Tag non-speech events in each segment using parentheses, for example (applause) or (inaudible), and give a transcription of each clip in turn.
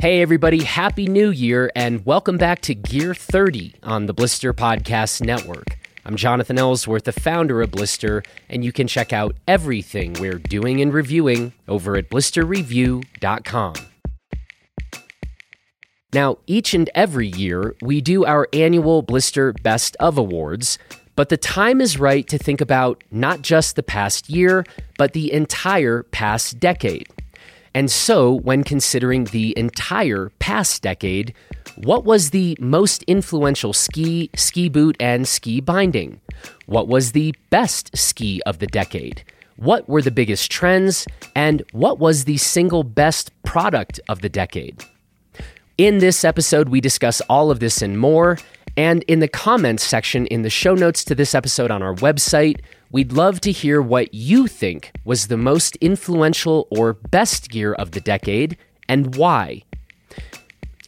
Hey, everybody, Happy New Year, and welcome back to Gear 30 on the Blister Podcast Network. I'm Jonathan Ellsworth, the founder of Blister, and you can check out everything we're doing and reviewing over at blisterreview.com. Now, each and every year, we do our annual Blister Best of Awards, but the time is right to think about not just the past year, but the entire past decade. And so, when considering the entire past decade, what was the most influential ski, ski boot, and ski binding? What was the best ski of the decade? What were the biggest trends? And what was the single best product of the decade? In this episode, we discuss all of this and more. And in the comments section in the show notes to this episode on our website, we'd love to hear what you think was the most influential or best gear of the decade and why.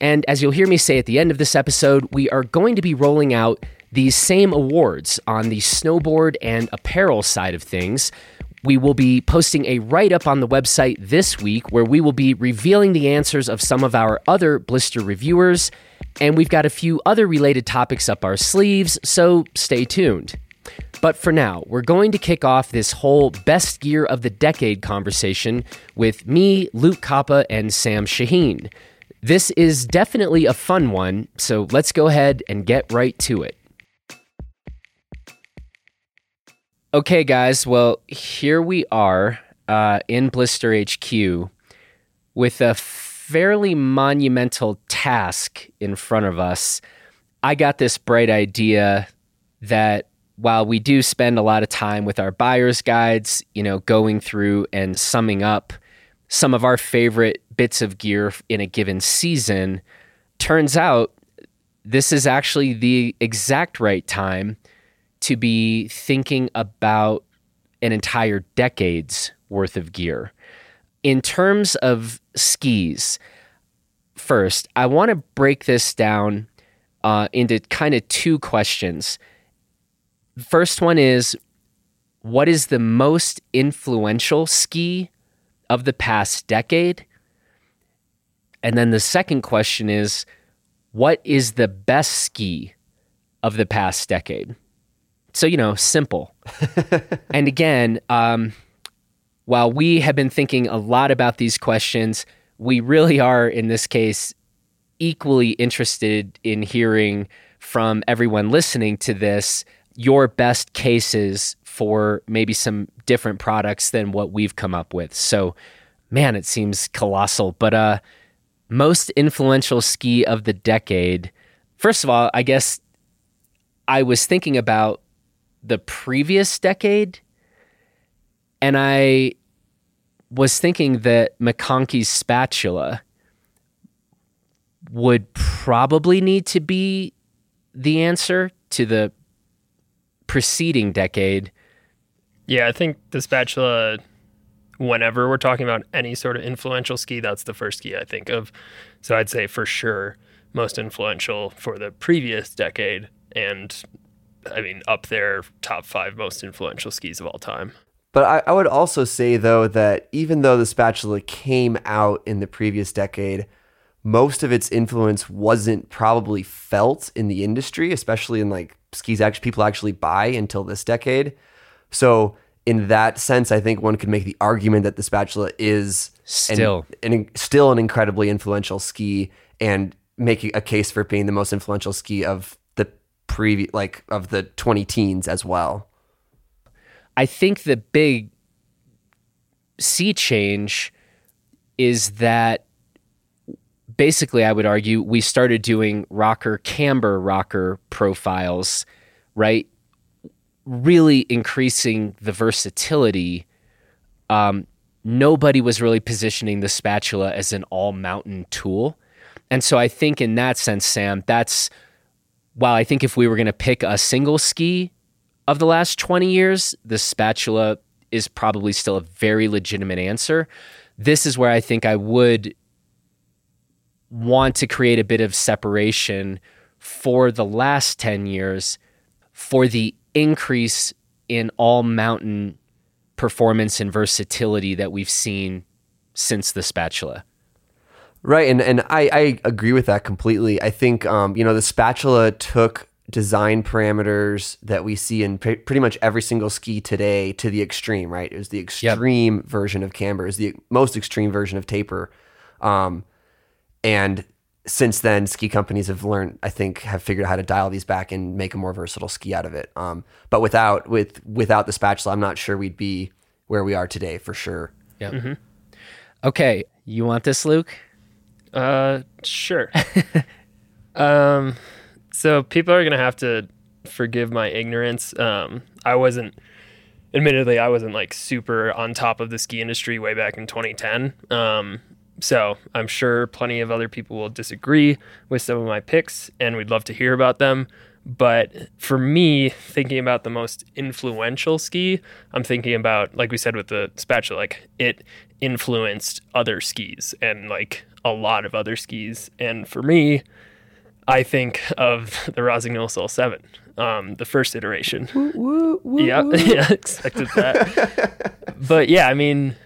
And as you'll hear me say at the end of this episode, we are going to be rolling out these same awards on the snowboard and apparel side of things. We will be posting a write up on the website this week where we will be revealing the answers of some of our other blister reviewers. And we've got a few other related topics up our sleeves, so stay tuned. But for now, we're going to kick off this whole best gear of the decade conversation with me, Luke Koppa, and Sam Shaheen. This is definitely a fun one, so let's go ahead and get right to it. Okay, guys, well, here we are uh, in Blister HQ with a fairly monumental task in front of us. I got this bright idea that while we do spend a lot of time with our buyer's guides, you know, going through and summing up some of our favorite bits of gear in a given season, turns out this is actually the exact right time to be thinking about an entire decade's worth of gear. In terms of skis, first, I want to break this down uh, into kind of two questions. First one is what is the most influential ski of the past decade? And then the second question is what is the best ski of the past decade? So, you know, simple. (laughs) and again, um, while we have been thinking a lot about these questions, we really are, in this case, equally interested in hearing from everyone listening to this your best cases for maybe some different products than what we've come up with. So, man, it seems colossal. But uh, most influential ski of the decade. First of all, I guess I was thinking about the previous decade, and I was thinking that McConkey's spatula would probably need to be the answer to the preceding decade. Yeah, I think the spatula, whenever we're talking about any sort of influential ski, that's the first ski I think of. So I'd say for sure most influential for the previous decade and I mean up there top five most influential skis of all time. But I, I would also say though that even though the spatula came out in the previous decade, most of its influence wasn't probably felt in the industry, especially in like skis actually people actually buy until this decade. So in that sense, I think one could make the argument that the spatula is still an, an, still an incredibly influential ski and making a case for being the most influential ski of the previous like of the 20 teens as well. I think the big sea change is that basically, I would argue, we started doing rocker camber rocker profiles, right? Really increasing the versatility. Um, nobody was really positioning the spatula as an all mountain tool. And so I think in that sense, Sam, that's while I think if we were going to pick a single ski of the last 20 years, the spatula is probably still a very legitimate answer. This is where I think I would want to create a bit of separation for the last 10 years for the increase in all mountain performance and versatility that we've seen since the spatula. Right, and and I, I agree with that completely. I think um, you know the spatula took design parameters that we see in pre- pretty much every single ski today to the extreme. Right, it was the extreme version of camber, is the most extreme version of taper, um, and since then ski companies have learned, I think, have figured out how to dial these back and make a more versatile ski out of it. Um, but without with without the spatula, I'm not sure we'd be where we are today for sure. Yeah. Okay, you want this, Luke? Uh, sure. (laughs) um, so people are gonna have to forgive my ignorance. Um, I wasn't, admittedly, I wasn't like super on top of the ski industry way back in 2010. Um, so I'm sure plenty of other people will disagree with some of my picks, and we'd love to hear about them. But for me, thinking about the most influential ski, I'm thinking about, like we said with the spatula, like it influenced other skis and like a lot of other skis. And for me, I think of the Rossignol Soul 7, um, the first iteration. yeah, (laughs) yeah, expected that. (laughs) but yeah, I mean,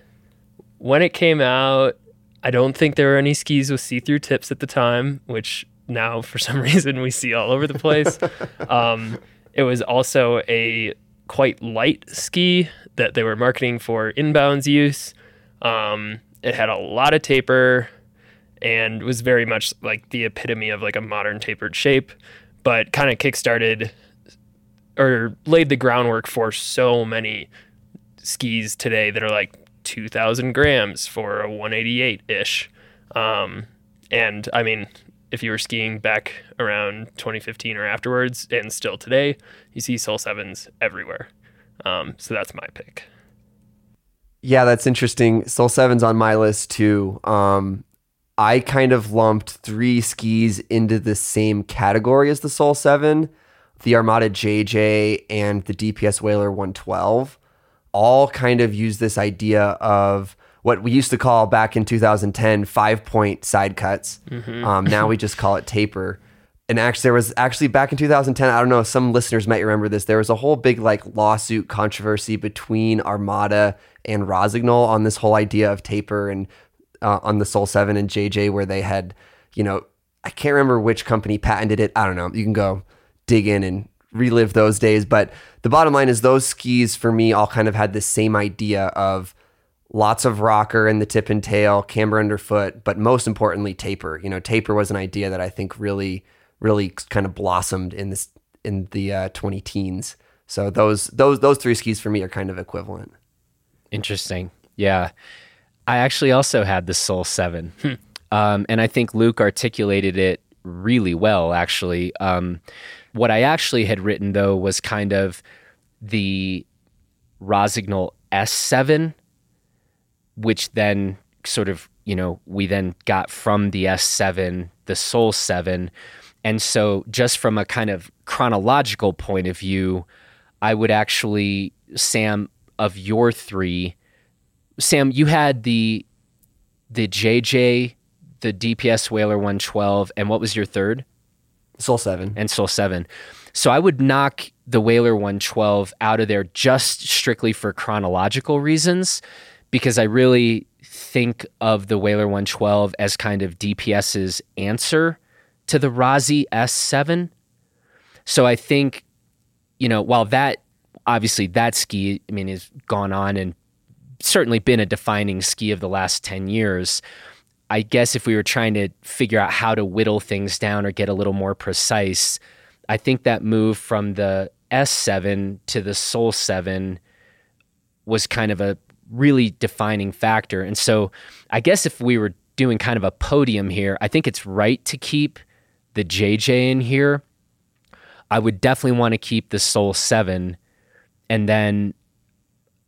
when it came out, I don't think there were any skis with see through tips at the time, which now (laughs) for some reason we see all over the place. (laughs) um, it was also a quite light ski that they were marketing for inbounds use. Um, it had a lot of taper and was very much like the epitome of like a modern tapered shape, but kind of kickstarted or laid the groundwork for so many skis today that are like 2,000 grams for a 188 ish. Um, and I mean, if you were skiing back around 2015 or afterwards, and still today, you see Soul Sevens everywhere. Um, so that's my pick. Yeah, that's interesting. Soul Sevens on my list too. Um, I kind of lumped three skis into the same category as the Soul Seven, the Armada JJ and the DPS Wailer 112. All kind of use this idea of what we used to call back in 2010 five point side cuts. Um, now we just call it taper. And actually, there was actually back in 2010. I don't know. Some listeners might remember this. There was a whole big like lawsuit controversy between Armada and Rossignol on this whole idea of taper and uh, on the Soul Seven and JJ, where they had, you know, I can't remember which company patented it. I don't know. You can go dig in and relive those days. But the bottom line is those skis for me all kind of had the same idea of lots of rocker in the tip and tail, camber underfoot, but most importantly, taper. You know, taper was an idea that I think really, really kind of blossomed in this in the uh, 20 teens. So those those those three skis for me are kind of equivalent. Interesting. Yeah. I actually also had the Soul 7. Um, and I think Luke articulated it really well, actually. Um, what I actually had written, though, was kind of the Rossignol S7, which then sort of, you know, we then got from the S7, the Soul 7. And so, just from a kind of chronological point of view, I would actually, Sam, of your three, Sam, you had the the JJ, the DPS Wailer 112, and what was your third? Soul Seven. And Soul 7. So I would knock the Wailer 112 out of there just strictly for chronological reasons because I really think of the Wailer 112 as kind of DPS's answer to the Rossi S7. So I think, you know, while that obviously that ski, I mean, has gone on and certainly been a defining ski of the last 10 years. I guess if we were trying to figure out how to whittle things down or get a little more precise, I think that move from the S7 to the Soul 7 was kind of a really defining factor. And so I guess if we were doing kind of a podium here, I think it's right to keep the JJ in here. I would definitely want to keep the Soul 7. And then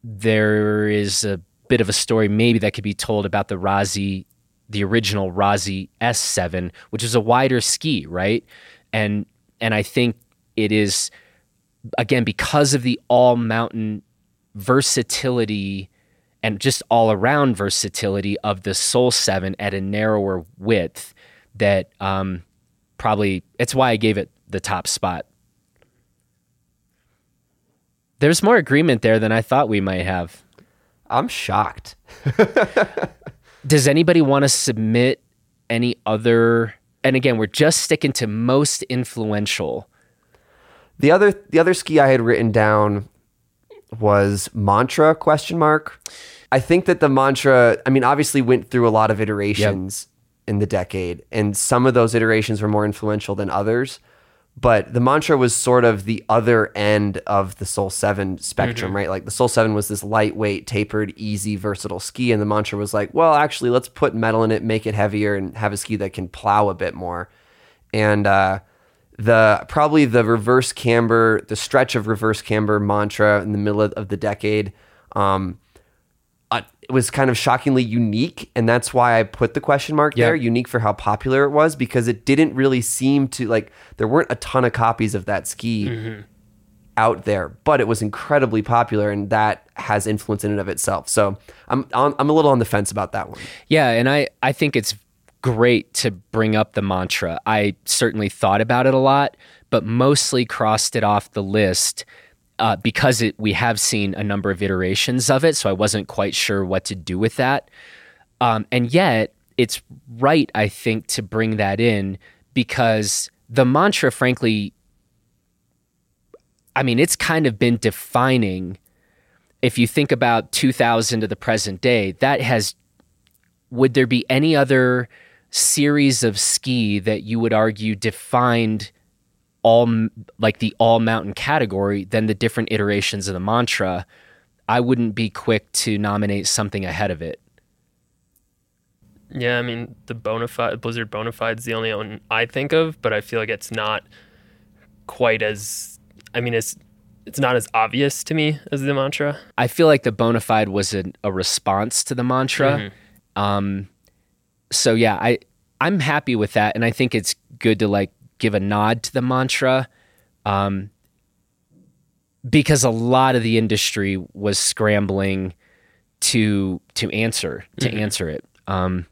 there is a bit of a story maybe that could be told about the Rossi, the original Rossi S7, which is a wider ski, right? And and I think it is again because of the all mountain versatility and just all around versatility of the Soul 7 at a narrower width that um, probably it's why I gave it the top spot. There's more agreement there than I thought we might have. I'm shocked. (laughs) Does anybody want to submit any other and again, we're just sticking to most influential. The other the other ski I had written down was mantra question mark. I think that the mantra, I mean, obviously went through a lot of iterations in the decade, and some of those iterations were more influential than others. But the mantra was sort of the other end of the Soul 7 spectrum, right? Like the Soul 7 was this lightweight, tapered, easy, versatile ski. And the mantra was like, well, actually, let's put metal in it, make it heavier, and have a ski that can plow a bit more. And uh, the probably the reverse camber, the stretch of reverse camber mantra in the middle of, the decade. Um, was kind of shockingly unique, and that's why I put the question mark Yeah. there. Unique for how popular it was because it didn't really seem to like there weren't a ton of copies of that ski mm-hmm. out there, but it was incredibly popular, and that has influence in and of itself. So I'm I'm I'm a little on the fence about that one. Yeah, and I I think it's great to bring up the mantra. I certainly thought about it a lot, but mostly crossed it off the list uh, because it we have seen a number of iterations of it, so I wasn't quite sure what to do with that. Um, and yet, it's right, I think, to bring that in because the mantra, frankly, I mean, it's kind of been defining. If you think about 2000 to the present day, that has would there be any other series of ski that you would argue defined all like the all mountain category than the different iterations of the mantra i wouldn't be quick to nominate something ahead of it. Yeah, I mean the Bonafide Blizzard Bonafide's the only one I think of, but I feel like it's not quite as I mean it's it's not as obvious to me as the mantra. i feel like the bonafide was a, a response to the mantra. Um so yeah i i'm happy with that and i think it's good to like give a nod to the mantra um because a lot of the industry was scrambling to to answer to answer it um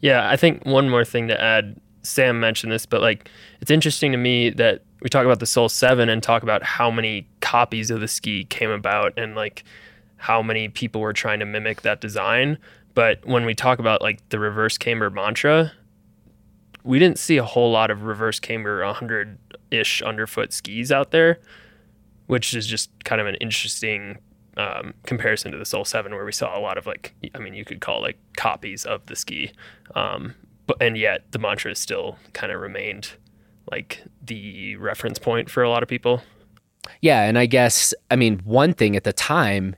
Yeah, I think one more thing to add. Sam mentioned this, but like it's interesting to me that we talk about the Soul 7 and talk about how many copies of the ski came about and like how many people were trying to mimic that design. But when we talk about like the reverse camber mantra, we didn't see a whole lot of reverse camber 100 ish underfoot skis out there, which is just kind of an interesting um, comparison to the Soul 7, where we saw a lot of like, I mean, you could call like copies of the ski. Um, but, and yet the mantra still kind of remained like the reference point for a lot of people. Yeah, and I guess I mean one thing at the time,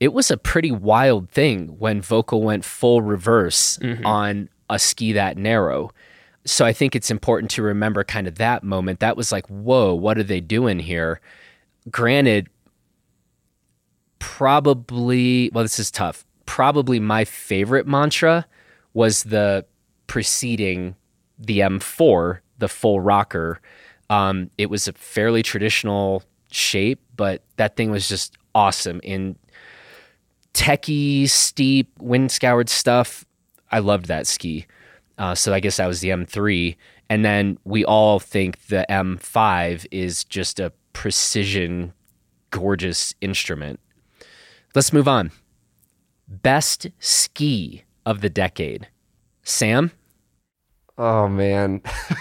it was a pretty wild thing when Volkl went full reverse on a ski that narrow. So I think it's important to remember kind of that moment. That was like, whoa, what are they doing here? Granted, probably well, this is tough. Probably my favorite mantra was the preceding the M4, the full rocker. Um, it was a fairly traditional shape, but that thing was just awesome in techie, steep, wind scoured stuff. I loved that ski. Uh, so I guess that was the M3. And then we all think the M5 is just a precision, gorgeous instrument. Let's move on. Best ski of the decade. Sam? Oh man. (laughs)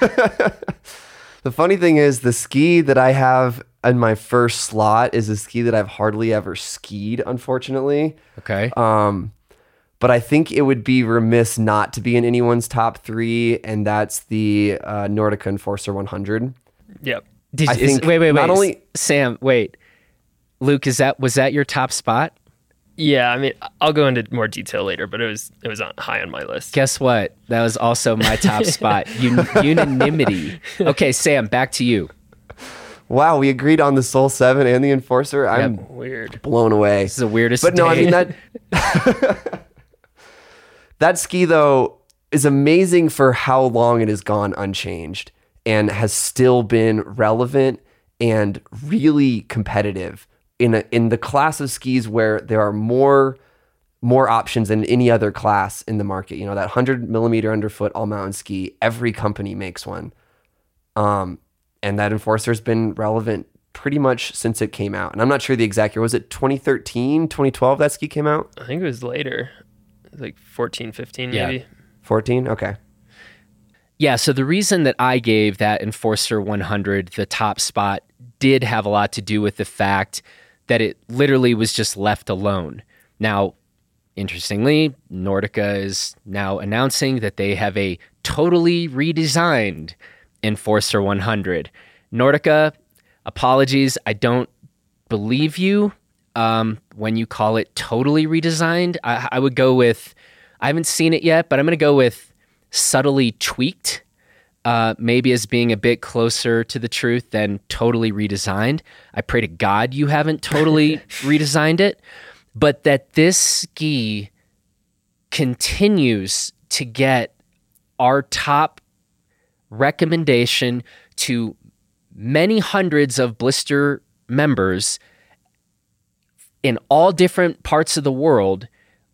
the funny thing is the ski that I have in my first slot is a ski that I've hardly ever skied, unfortunately. Okay. Um, but I think it would be remiss not to be in anyone's top three, and that's the uh, Nordica Enforcer 100. Yep. Did I is- think wait, wait, wait. not only- Sam, wait. Luke, is that was that your top spot? Yeah, I mean, I'll go into more detail later, but it was it was on, high on my list. Guess what? That was also my top (laughs) spot. Un- unanimity. Okay, Sam, back to you. Wow, we agreed on the Soul 7 and the Enforcer. I'm Weird. blown away. This is the weirdest. But no, I mean that (laughs) (laughs) that ski though is amazing for how long it has gone unchanged and has still been relevant and really competitive in a, in the class of skis where there are more more options than any other class in the market. You know that 100 millimeter underfoot all mountain ski. Every company makes one, um, and that enforcer's been relevant pretty much since it came out. And I'm not sure the exact year. Was it 2013, 2012 that ski came out? I think it was later, like 14, 15 Yeah. maybe. 14? Okay. Yeah, so the reason that I gave that Enforcer 100 the top spot did have a lot to do with the fact that it literally was just left alone. Now, interestingly, Nordica is now announcing that they have a totally redesigned Enforcer 100. Nordica, apologies, I don't believe you um, when you call it totally redesigned. I, I would go with, I haven't seen it yet, but I'm going to go with subtly tweaked, uh, maybe as being a bit closer to the truth than totally redesigned. I pray to God you haven't totally (laughs) redesigned it, but that this ski continues to get our top recommendation to many hundreds of blister members in all different parts of the world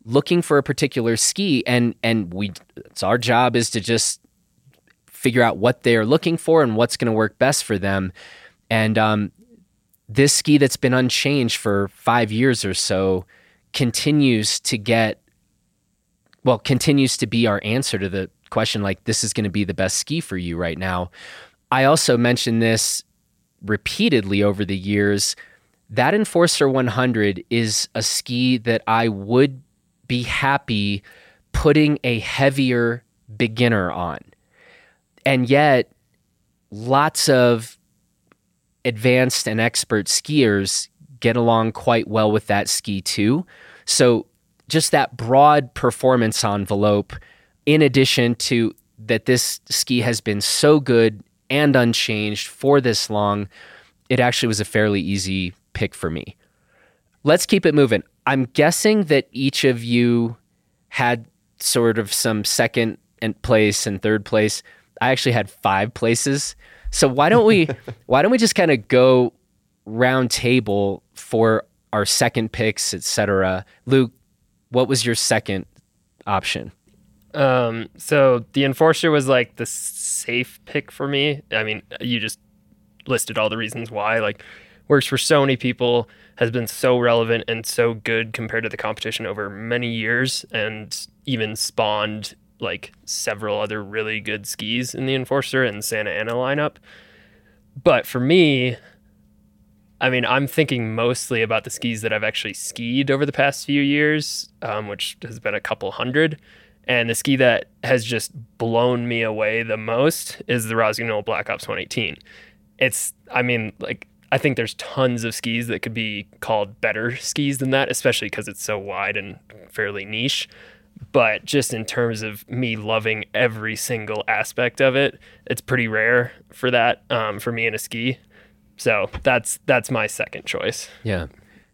looking for a particular ski and and we it's our job is to just figure out what they're looking for and what's going to work best for them. And um, this ski that's been unchanged for five years or so continues to get well continues to be our answer to the question like this is going to be the best ski for you right now. I also mentioned this repeatedly over the years that enforcer 100 is a ski that i would be happy putting a heavier beginner on. And yet, lots of advanced and expert skiers get along quite well with that ski too. So, just that broad performance envelope, in addition to that, this ski has been so good and unchanged for this long, it actually was a fairly easy pick for me. Let's keep it moving. I'm guessing that each of you had sort of some second and place and third place. I actually had five places. So why don't we (laughs) why don't we just kind of go round table for our second picks, etc. Luke, what was your second option? Um, so the enforcer was like the safe pick for me. I mean, you just listed all the reasons why. Like, works for so many people has been so relevant and so good compared to the competition over many years and even spawned like several other really good skis in the Enforcer and Santa Ana lineup. But for me, I mean, I'm thinking mostly about the skis that I've actually skied over the past few years, um, which has been a couple hundred. And the ski that has just blown me away the most is the Rossignol Black Ops 118. It's, I mean, like I think there's tons of skis that could be called better skis than that, especially because it's so wide and fairly niche. But just in terms of me loving every single aspect of it, it's pretty rare for that um, for me in a ski. So that's that's my second choice. Yeah,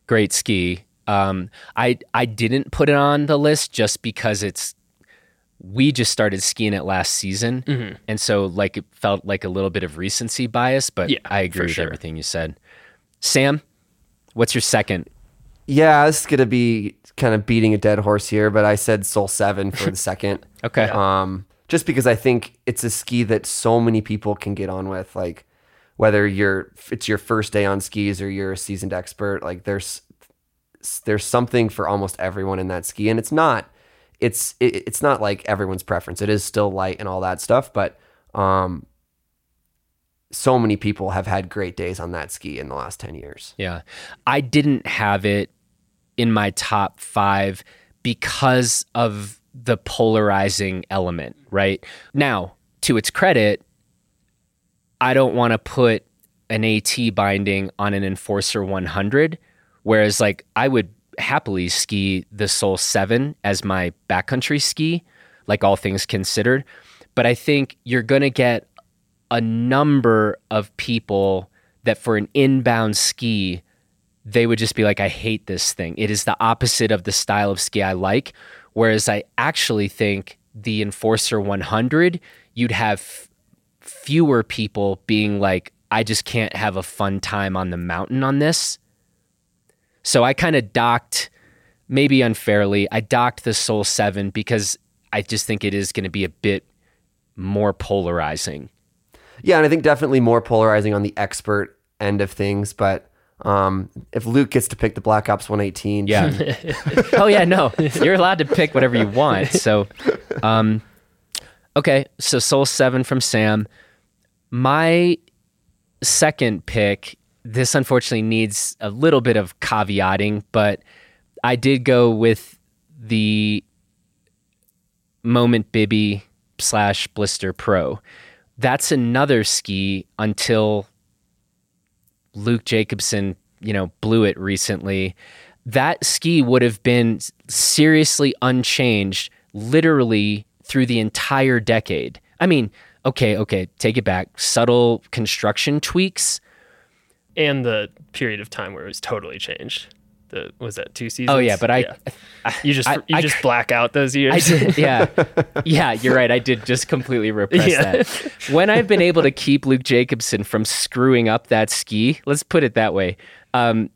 great ski. Um, I I didn't put it on the list just because it's we just started skiing it last season, mm-hmm. and so like it felt like a little bit of recency bias. But yeah, I agree with sure. everything you said. Sam, what's your second? Yeah, this is gonna be kind of beating a dead horse here, but I said Soul Seven for the (laughs) second. okay. Um, just because I think it's a ski that so many people can get on with, like whether you're it's your first day on skis or you're a seasoned expert, like there's there's something for almost everyone in that ski, and it's not it's it, it's not like everyone's preference. It is still light and all that stuff, but um, so many people have had great days on that ski in the last 10 years. Yeah. I didn't have it in my top 5 because of the polarizing element, right? Now, to its credit, I don't want to put an AT binding on an Enforcer 100 whereas like I would happily ski the Soul 7 as my backcountry ski, like all things considered. But I think you're going to get a number of people that for an inbound ski, they would just be like, I hate this thing. It is the opposite of the style of ski I like. Whereas I actually think the Enforcer 100, you'd have f- fewer people being like, I just can't have a fun time on the mountain on this. So I kind of docked, maybe unfairly, I docked the Soul 7 because I just think it is going to be a bit more polarizing. Yeah, and I think definitely more polarizing on the expert end of things, but um, if Luke gets to pick the Black Ops 118, yeah. (laughs) (laughs) oh yeah, no, you're allowed to pick whatever you want. So, um, Okay, so Soul 7 from Sam. My second pick, this unfortunately needs a little bit of caveating, but I did go with the Moment Bibby slash Blister Pro. That's another ski until Luke Jacobson, you know, blew it recently. That ski would have been seriously unchanged literally through the entire decade. I mean, okay, okay, take it back. Subtle construction tweaks. And the period of time where it was totally changed. The was that two seasons? Oh yeah, but I, I you just I, you I, just black out those years. I did, (laughs) yeah, yeah. You're right. I did just completely repress Yeah. that. When I've been able to keep Luke Jacobson from screwing up that ski, let's put it that way. Um,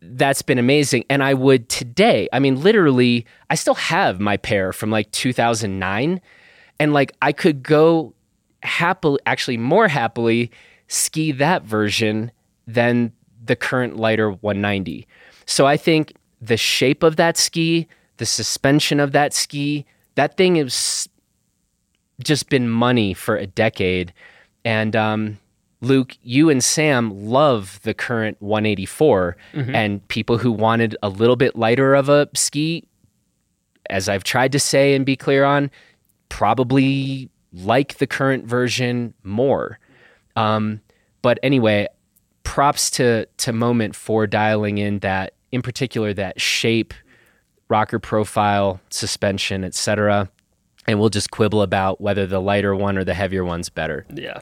that's been amazing, and I would today. I mean, literally, I still have my pair from like 2009, and like I could go happily, actually more happily, ski that version than the current lighter 190. So I think the shape of that ski, the suspension of that ski, that thing has just been money for a decade. And um, Luke, you and Sam love the current 184, and people who wanted a little bit lighter of a ski, as I've tried to say and be clear on, probably like the current version more. Um, but anyway, props to to Moment for dialing in that, in particular, that shape, rocker profile, suspension, etc. And we'll just quibble about whether the lighter one or the heavier one's better. yeah.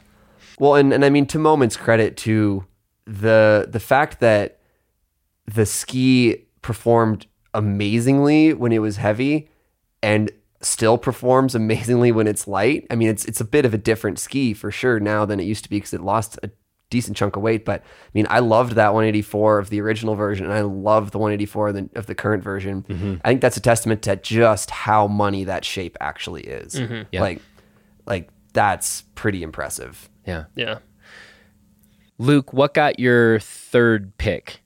Well, and, and I mean to Moment's credit to the the fact that the ski performed amazingly when it was heavy and still performs amazingly when it's light. I mean, it's it's a bit of a different ski for sure now than it used to be because it lost a decent chunk of weight. But I mean, I loved that 184 of the original version, and I love the 184 of the, of the current version. I think that's a testament to just how money that shape actually is. Yeah. Like, like that's pretty impressive. Yeah. Yeah. Luke, what got your third pick?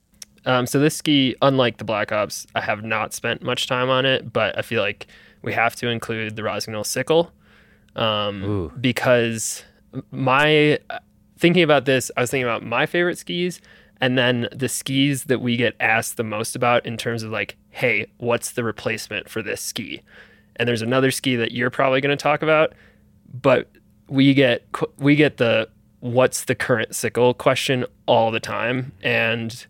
Um, so this ski, unlike the Black Ops, I have not spent much time on it, but I feel like we have to include the Rossignol Sickle um, because my thinking about this, I was thinking about my favorite skis and then the skis that we get asked the most about in terms of like, hey, what's the replacement for this ski? And there's another ski that you're probably going to talk about, but we get we get the what's the current sickle question all the time and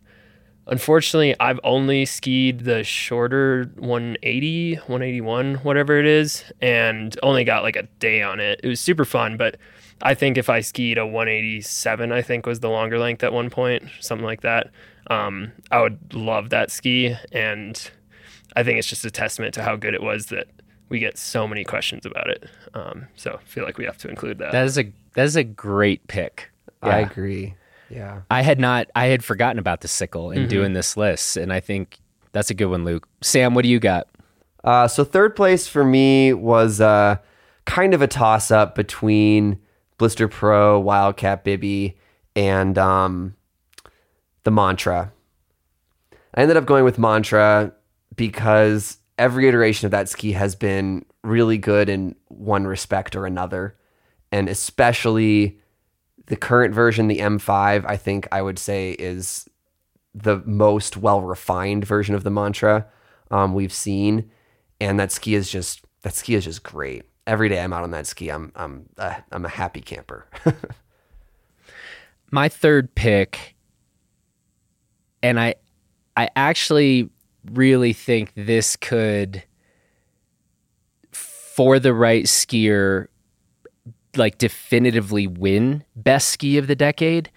unfortunately i've only skied the shorter 180 181 whatever it is and only got like a day on it it was super fun but i think if i skied a 187 i think was the longer length at one point something like that um, i would love that ski and i think it's just a testament to how good it was that we get so many questions about it um, so i feel like we have to include that That is a that is a great pick. I agree. Yeah. I had not I had forgotten about the sickle in doing this list, and I think that's a good one, Luke. Sam, what do you got? Uh, so third place for me was uh, kind of a toss up between Blister Pro, Wildcat Bibby, and um, the Mantra. I ended up going with Mantra because every iteration of that ski has been really good in one respect or another, and especially the current version, the M5. I think I would say is the most well refined version of the Mantra um, we've seen and that ski is just that ski is just great. Every day I'm out on that ski, I'm I'm uh, I'm a happy camper. (laughs) my third pick, and I I actually really think this could, for the right skier, like definitively win best ski of the decade.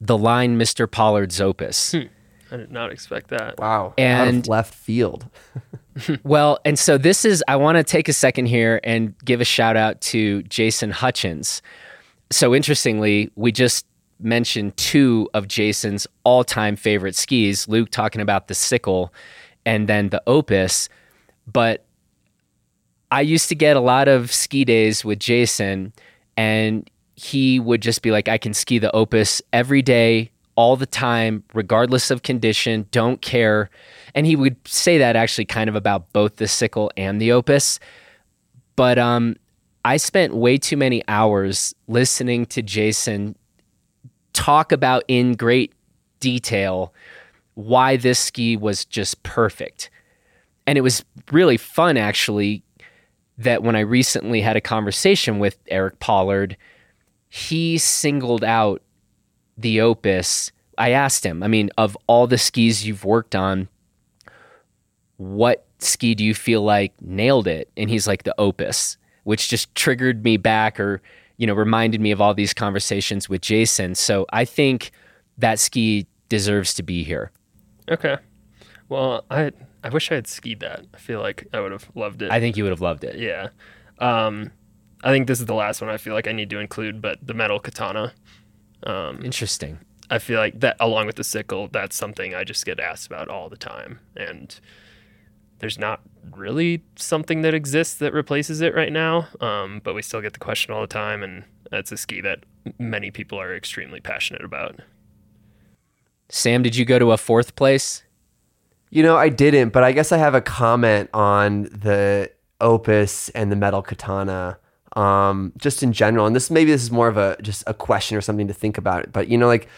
The line, Mr. Pollard's Opus. I did not expect that wow, out And- of left field. (laughs) (laughs) Well, and so this is, I want to take a second here and give a shout out to Jason Hutchins. So interestingly, we just mentioned two of Jason's all time favorite skis Luke talking about the sickle and then the opus. But I used to get a lot of ski days with Jason, and he would just be like, I can ski the opus every day, all the time, regardless of condition, don't care. And he would say that actually kind of about both the sickle and the opus. But um, I spent way too many hours listening to Jason talk about in great detail why this ski was just perfect. And it was really fun, actually, that when I recently had a conversation with Eric Pollard, he singled out the Opus. I asked him, I mean, of all the skis you've worked on, what ski do you feel like nailed it? And he's like, the Opus, which just triggered me back or, you know, reminded me of all these conversations with Jason. So I think that ski deserves to be here. Okay. Well, I I wish I had skied that. I feel like I would have loved it. I think you would have loved it. yeah. Um, I think this is the last one I feel like I need to include, but the metal katana. Um, Interesting. I feel like that, along with the sickle, that's something I just get asked about all the time. And there's not really something that exists that replaces it right now. Um, but we still get the question all the time. And that's a ski that many people are extremely passionate about. Sam, did you go to a fourth place? You know, I didn't, but I guess I have a comment on the opus and the metal katana. Um, just in general, and this maybe this is more of a just a question or something to think about. But you know, like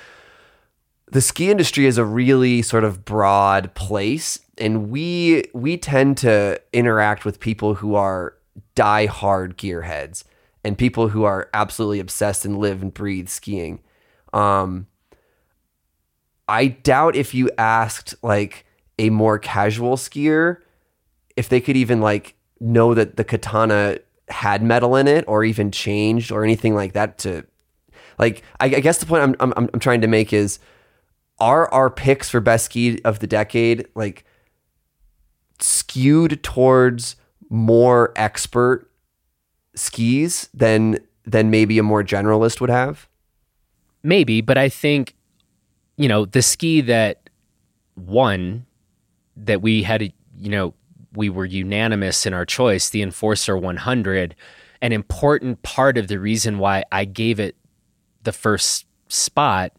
the ski industry is a really sort of broad place, and we we tend to interact with people who are die-hard gearheads and people who are absolutely obsessed and live and breathe skiing. Um, I doubt if you asked like a more casual skier if they could even like know that the katana had metal in it or even changed or anything like that to like I, I guess the point I'm, I'm I'm trying to make is are our picks for best ski of the decade like skewed towards more expert skis than than maybe a more generalist would have? Maybe, but I think, you know, the ski that won, that we had, you know, we were unanimous in our choice, the Enforcer 100, an important part of the reason why I gave it the first spot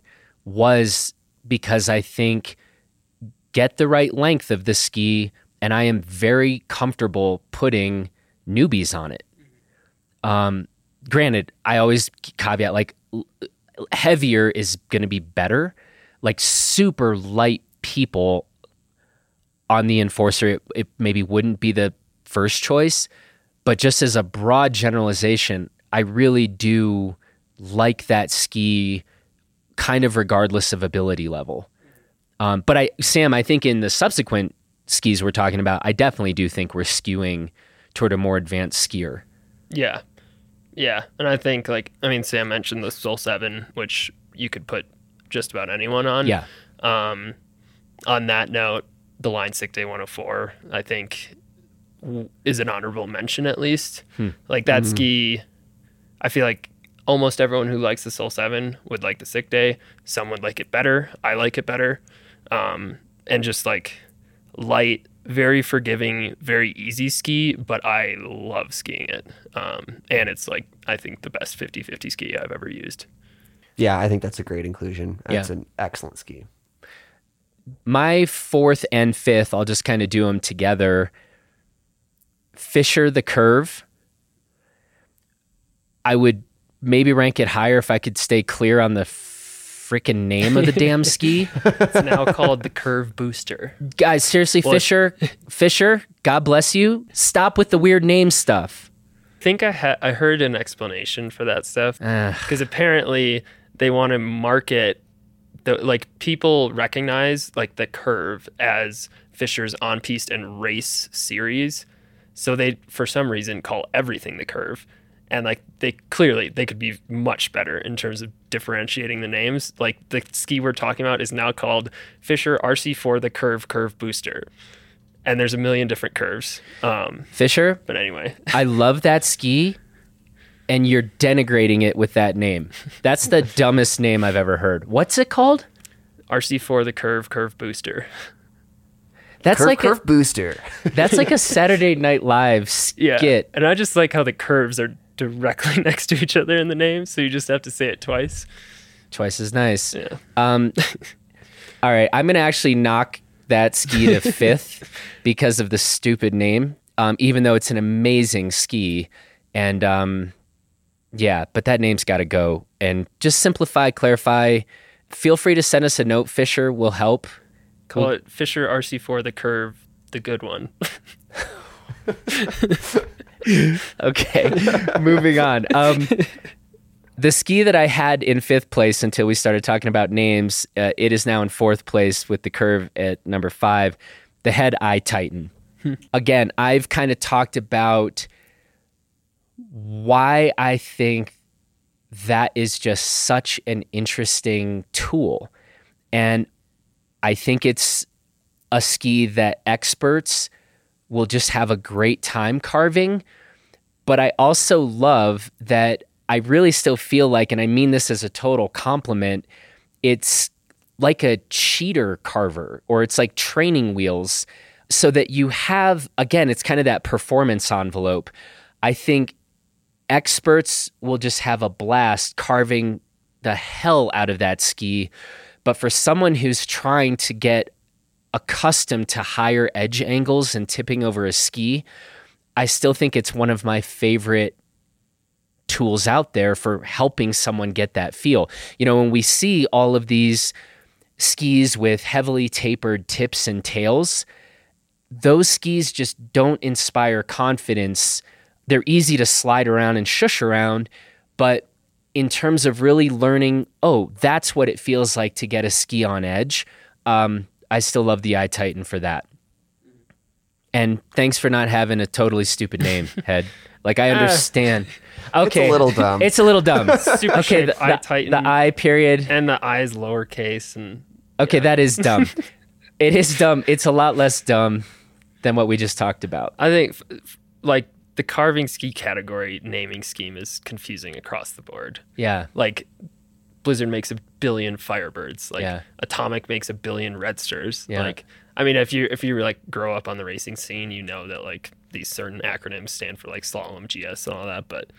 was because I think get the right length of the ski, and I am very comfortable putting newbies on it. Um, granted, I always caveat like heavier is going to be better. Like super light people on the enforcer, it, it maybe wouldn't be the first choice, but just as a broad generalization, I really do like that ski kind of regardless of ability level. Um, but I, Sam, I think in the subsequent skis we're talking about, I definitely do think we're skewing toward a more advanced skier. Yeah. Yeah. And I think, like, I mean, Sam mentioned the Soul 7, which you could put just about anyone on. Yeah. Um, on that note, the Line Sick Day 104, I think, is an honorable mention at least. Like, that ski, I feel like almost everyone who likes the Soul 7 would like the Sick Day. Some would like it better. I like it better. Um, and just like light, very forgiving, very easy ski, but I love skiing it. Um, and it's like, I think the best 50 50 ski I've ever used. yeah i think that's a great inclusion that's Yeah. an excellent ski my fourth and fifth, I'll just kind of do them together. Fischer the curve. I would maybe rank it higher if I could stay clear on the freaking name of the (laughs) damn ski. It's now called the Curve Booster. Guys, seriously, Well, Fischer, Fischer, God bless you. Stop with the weird name stuff. I think I had I heard an explanation for that stuff because apparently they want to market the like people recognize like the curve as Fischer's on piste and race series, so they for some reason call everything the curve, and like they clearly they could be much better in terms of differentiating the names. Like the ski we're talking about is now called Fischer RC4 the Curve Curve Booster, and there's a million different curves. Um, Fischer, but anyway, I love that ski, and you're denigrating it with that name. That's the (laughs) dumbest name I've ever heard. What's it called? RC4 the Curve Curve Booster. That's curve like curve a, booster that's like a Saturday (laughs) Night Live Yeah. skit. And I just like how the curves are directly (laughs) next to each other in the name, so you just have to say it twice. Twice as nice. Yeah. Um, all right, I'm gonna actually knock that ski to fifth because of the stupid name. Um, even though it's an amazing ski, And um, yeah, but that name's got to go. And just simplify, clarify. Feel free to send us a note. Fischer will help. Call it Fischer RC4 the curve, the good one. (laughs) Okay, moving on. Um, the ski that I had in fifth place until we started talking about names, uh, it is now in fourth place with the curve at number five, the Head Eye Titan. Again, I've kind of talked about why I think that is just such an interesting tool. And I think it's a ski that experts will just have a great time carving. But I also love that I really still feel like, and I mean this as a total compliment, it's like a cheater carver or it's like training wheels so that you have, again, it's kind of that performance envelope. I think experts will just have a blast carving the hell out of that ski. But for someone who's trying to get accustomed to higher edge angles and tipping over a ski, I still think it's one of my favorite tools out there for helping someone get that feel. You know, when we see all of these skis with heavily tapered tips and tails, those skis just don't inspire confidence. They're easy to slide around and shush around, but in terms of really learning, oh, that's what it feels like to get a ski on edge. Um, I still love the Eye Titan for that. And thanks for not having a totally stupid name, (laughs) Head. Like I understand. Okay, It's a little dumb. It's a little dumb. (laughs) Super okay, the, eye the- titan. the eye period. and the eyes lowercase and Okay, that is dumb. (laughs) it is dumb. It's a lot less dumb than what we just talked about. I think like the carving ski category naming scheme is confusing across the board. Yeah. Like Blizzard makes a billion Firebirds. Like Yeah. Atomic makes a billion Redsters. Yeah. Like I mean, if you if you like grow up on the racing scene, you know that like these certain acronyms stand for like slalom, GS, and all that. But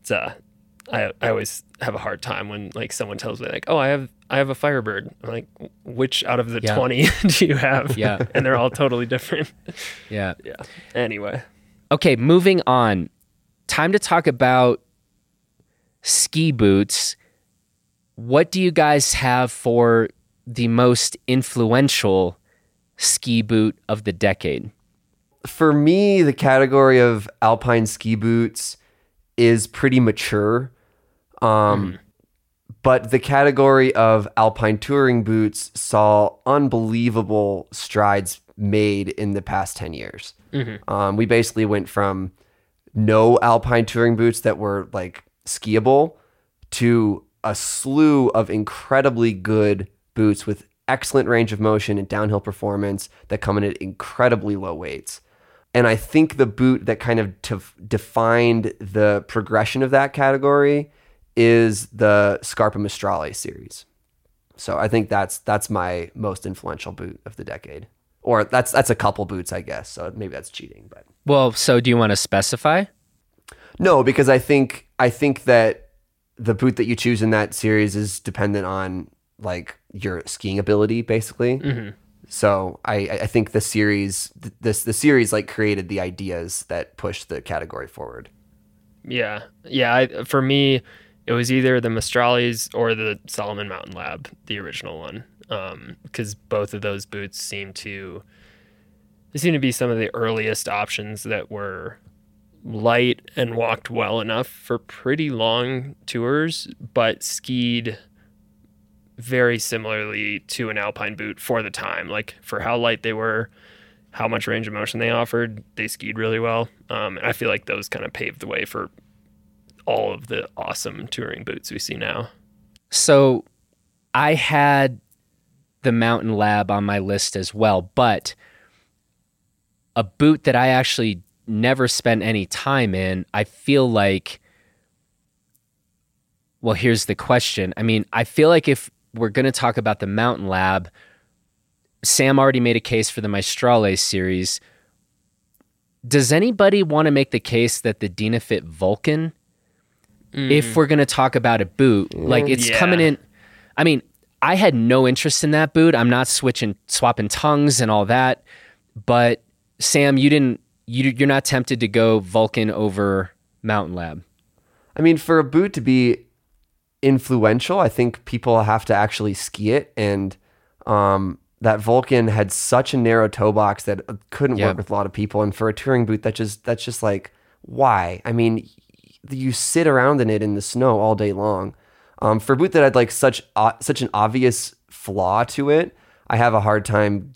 it's uh, I I always have a hard time when like someone tells me like, oh, I have I have a Firebird. I'm like, which out of the Yeah. twenty (laughs) do you have? Yeah. (laughs) and they're all totally different. Yeah. yeah. Anyway. Okay, moving on. Time to talk about ski boots. What do you guys have for the most influential ski boot of the decade? for me, the category of alpine ski boots is pretty mature. Um, But the category of alpine touring boots saw unbelievable strides made in the past 10 years. Um, we basically went from no alpine touring boots that were like skiable to a slew of incredibly good boots with excellent range of motion and downhill performance that come in at incredibly low weights. And I think the boot that kind of tef- defined the progression of that category is the Scarpa Maestrale series. So I think that's that's my most influential boot of the decade. Or that's that's a couple boots, I guess. So maybe that's cheating, but Well, so do you want to specify? no, because I think I think that the boot that you choose in that series is dependent on like your skiing ability, basically. Mm-hmm. So I I think the series th- this the series like created the ideas that pushed the category forward. Yeah, yeah. I, for me, it was either the Maestrales or the Salomon Mountain Lab, the original one, because both of those boots seem to they seem to be some of the earliest options that were light and walked well enough for pretty long tours, but skied very similarly to an alpine boot for the time. Like for how light they were, how much range of motion they offered, they skied really well. Um, and I feel like those kind of paved the way for all of the awesome touring boots we see now. So I had the Mountain Lab on my list as well, but a boot that I actually never spent any time in, I feel like well, here's the question. I mean, I feel like if we're going to talk about the Mountain Lab, Sam already made a case for the Maestrale series. Does anybody want to make the case that the Dynafit Vulcan if mm. we're going to talk about a boot, like it's Yeah. coming in. I mean, I had no interest in that boot. I'm not switching, swapping tongues and all that. But Sam, you didn't. You, you're not tempted to go Vulcan over Mountain Lab? I mean, for a boot to be influential, I think people have to actually ski it. And um, that Vulcan had such a narrow toe box that it couldn't Yeah. work with a lot of people. And for a touring boot, that just that's just like why? I mean, you sit around in it in the snow all day long. Um, for a boot that had like such o- such an obvious flaw to it, I have a hard time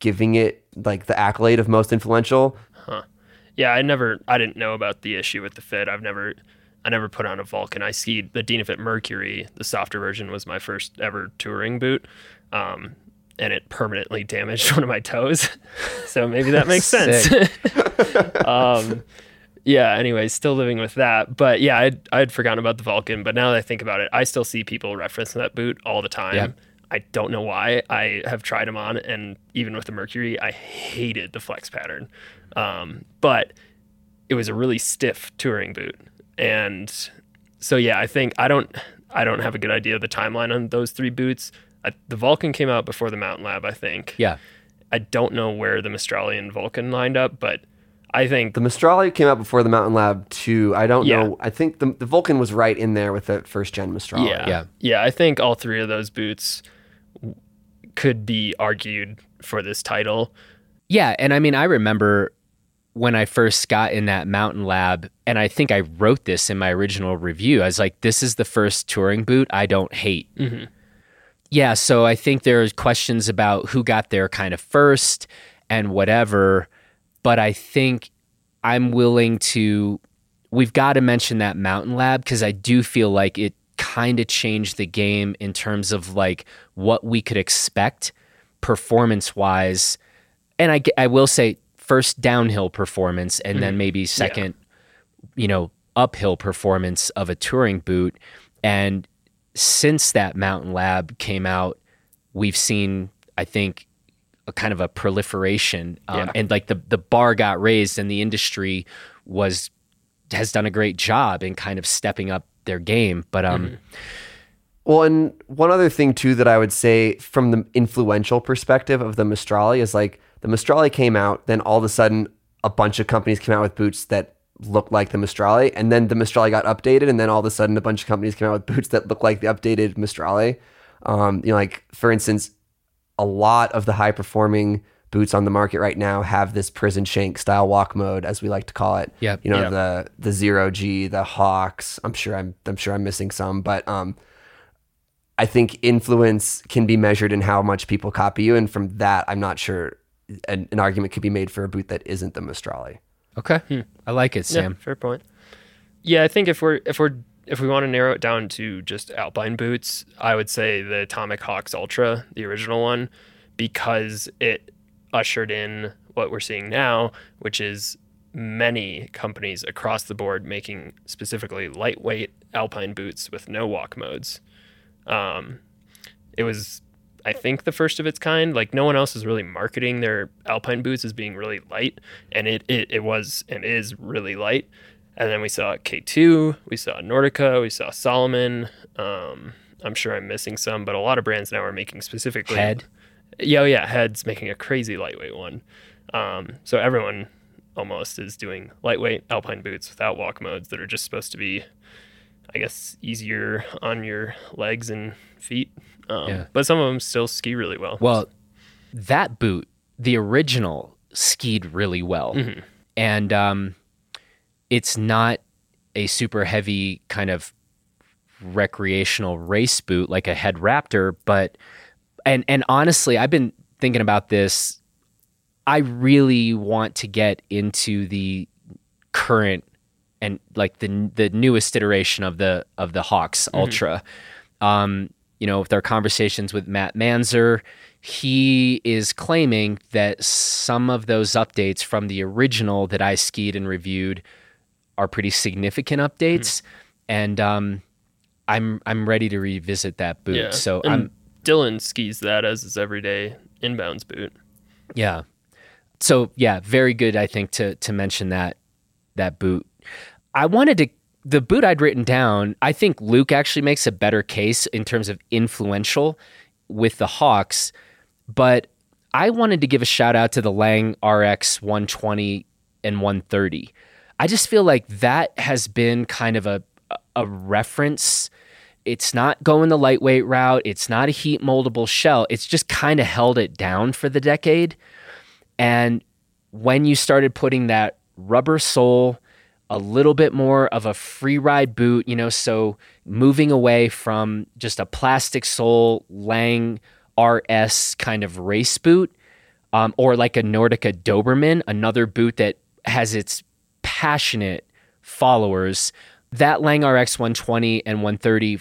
giving it like the accolade of most influential. Huh. Yeah, I never, I didn't know about the issue with the fit. I've never, I never put on a Vulcan. I skied the Dynafit Mercury. The softer version was my first ever touring boot, um, and it permanently damaged (laughs) one of my toes. (laughs) so maybe that makes (laughs) sense. um, yeah. Anyway, still living with that. But yeah, I'd, I'd forgotten about the Vulcan. But now that I think about it, I still see people referencing that boot all the time. Yeah. I don't know why. I have tried them on, and even with the Mercury, I hated the flex pattern. Um, but it was a really stiff touring boot, and so yeah, I think I don't I don't have a good idea of the timeline on those three boots. I, the Vulcan came out before the Mountain Lab, I think. Yeah. I don't know where the Maestrale and Vulcan lined up, but I think The Maestrale came out before the Mountain Lab 2. I don't Yeah. know. I think the, the Vulcan was right in there with the first gen Maestrale. yeah, Yeah. yeah, I think all three of those boots could be argued for this title. Yeah, and I mean, I remember when I first got in that mountain lab, and I think I wrote this in my original review. I was like, "This is the first touring boot I don't hate." Mm-hmm. Yeah, so I think there's questions about who got there kind of first and whatever, but I think I'm willing to. We've got to mention that mountain lab because I do feel like it kind of changed the game in terms of like what we could expect performance wise and I, I will say first downhill performance and then mm-hmm. maybe second you know uphill performance of a touring boot. And since that mountain lab came out we've seen i think a kind of a proliferation um, Yeah. and like the the bar got raised and the industry was has done a great job in kind of stepping up their game but um Well, and one other thing too that I would say from the influential perspective of the Maestrale is like the Maestrale came out, then all of a sudden a bunch of companies came out with boots that looked like the Maestrale, and then the Maestrale got updated, and then all of a sudden a bunch of companies came out with boots that look like the updated Maestrale. Um, you know, like for instance, a lot of the high performing boots on the market right now have this prison shank style walk mode, as we like to call it. Yep. You know, Yep. the the zero G, the Hawx. I'm sure I'm I'm sure I'm missing some, but um I think influence can be measured in how much people copy you, and from that, I'm not sure an, an argument could be made for a boot that isn't the Maestrale. okay i like it sam Yeah, fair point. Yeah, I think if we're if we're if we want to narrow it down to just alpine boots, I would say the Atomic Hawx Ultra, the original one, because it ushered in what we're seeing now, which is many companies across the board making specifically lightweight alpine boots with no walk modes. Um, it was, I think, the first of its kind. Like no one else is really marketing their alpine boots as being really light, and it it, it was and is really light. And then we saw K2, we saw Nordica, we saw Salomon. Um, I'm sure I'm missing some, but a lot of brands now are making specifically Head. Yeah, yeah, Head's making a crazy lightweight one. Um, so everyone almost is doing lightweight alpine boots without walk modes that are just supposed to be, I guess, easier on your legs and feet. Um, Yeah. But some of them still ski really well. Well, that boot, the original, skied really well, and um, it's not a super heavy kind of recreational race boot like a Head Raptor, but and and honestly, I've been thinking about this. I really want to get into the current and like the the newest iteration of the of the Hawx Ultra. Um, you know, with our conversations with Matt Manzer, he is claiming that some of those updates from the original that I skied and reviewed are pretty significant updates, and um, I'm I'm ready to revisit that boot. yeah. So and I'm Dylan skis that as his everyday inbounds boot. Yeah. So yeah, very good. I think to to mention that that boot. I wanted to the boot I'd written down. I think Luke actually makes a better case in terms of influential with the Hawx, but I wanted to give a shout out to the Lange RX 120 and 130. I just feel like that has been kind of a a reference. It's not going the lightweight route. It's not a heat moldable shell. It's just kind of held it down for the decade. And when you started putting that rubber sole, a little bit more of a free ride boot, you know, so moving away from just a plastic sole Lange RS kind of race boot, um, or like a Nordica Dobermann, another boot that has its passionate followers. That Lange RX 120 and 130,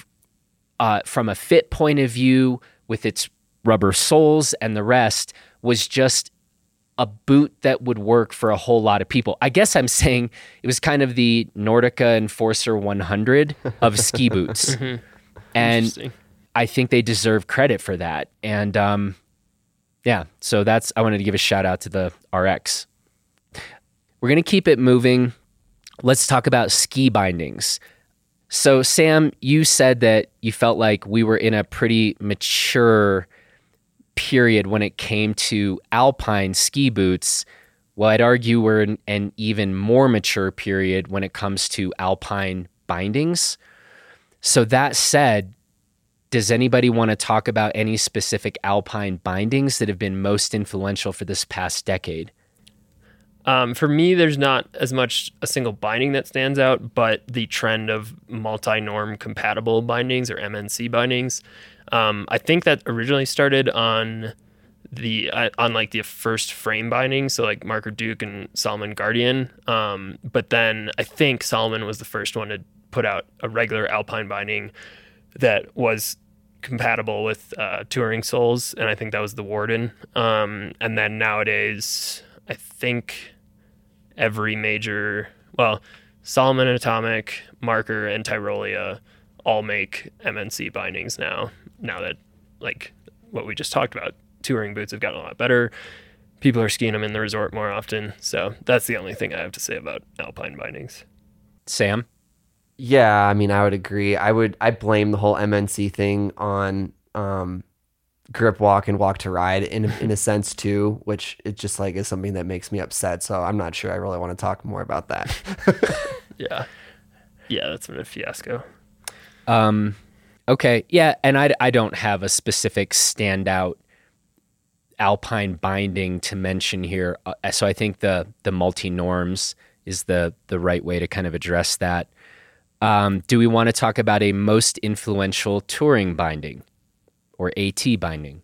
uh, from a fit point of view, with its rubber soles and the rest, was just a boot that would work for a whole lot of people. I guess I'm saying it was kind of the Nordica Enforcer 100 (laughs) of ski boots. Mm-hmm. And I think they deserve credit for that. And um, yeah, so that's, I wanted to give a shout out to the RX. We're going to keep it moving. Let's talk about ski bindings. So, Sam, you said that you felt like we were in a pretty mature period when it came to alpine ski boots. Well, I'd argue we're in an even more mature period when it comes to alpine bindings. So, that said, does anybody want to talk about any specific alpine bindings that have been most influential for this past decade? Um, for me, there's not as much a single binding that stands out, but the trend of multi norm compatible bindings or MNC bindings. Um, I think that originally started on the uh, on like the first frame binding, so like Marker Duke and Salomon Guardian. Um, but then I think Salomon was the first one to put out a regular Alpine binding that was compatible with uh, touring soles, and I think that was the Warden. Um, and then nowadays, I think every major, well, Salomon Atomic, Marker, and Tyrolia all make MNC bindings now. Now that like what we just talked about, touring boots have gotten a lot better. People are skiing them in the resort more often. So that's the only thing I have to say about alpine bindings. Sam? Yeah, I mean, I would agree. I would I blame the whole MNC thing on um, grip walk and walk to ride in in a sense too, which it just like is something that makes me upset. So I'm not sure I really want to talk more about that. (laughs) yeah, yeah, that's been a fiasco. Um, okay, yeah, and I I don't have a specific standout alpine binding to mention here, uh, so I think the the multi norms is the the right way to kind of address that. Um, do we want to talk about a most influential touring binding or AT binding?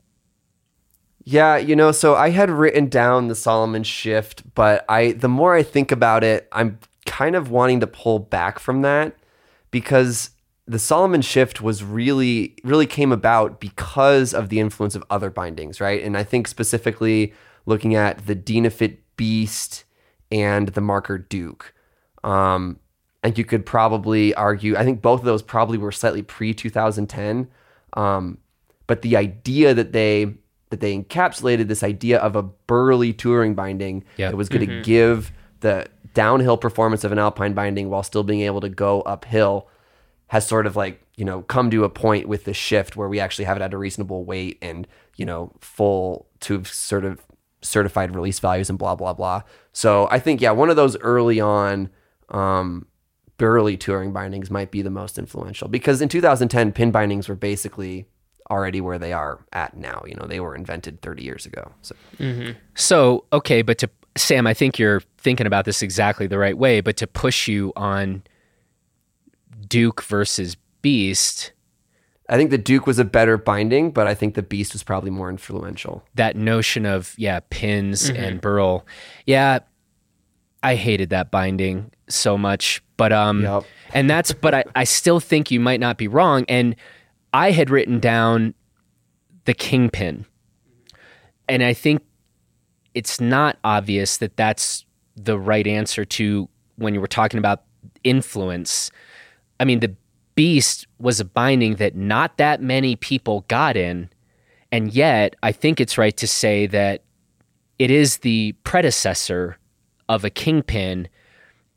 Yeah, you know, so I had written down the Salomon shift, but I the more I think about it, I'm kind of wanting to pull back from that because the Salomon shift was really really came about because of the influence of other bindings, right? And I think specifically looking at the Dynafit Beast and the Marker Duke. Um, and you could probably argue, I think both of those probably were slightly pre 2010. Um, but the idea that they that they encapsulated this idea of a burly touring binding Yep. that was going to give the downhill performance of an alpine binding while still being able to go uphill has sort of like you know come to a point with the shift where we actually have it at a reasonable weight and you know full to sort of certified release values and blah blah blah so i think yeah one of those early on um burly touring bindings might be the most influential because in 2010 pin bindings were basically already where they are at now. You know they were invented 30 years ago so. So, okay, but to Sam, I think you're thinking about this exactly the right way, but to push you on Duke versus Beast, i think the duke was a better binding but i think the beast was probably more influential. That notion of, yeah, pins and burl. Yeah, I hated that binding so much, but um Yep. and that's but I I still think you might not be wrong and I had written down the kingpin. And I think it's not obvious that that's the right answer to when you were talking about influence. I mean, the beast was a binding that not that many people got in. And yet, I think it's right to say that it is the predecessor of a kingpin.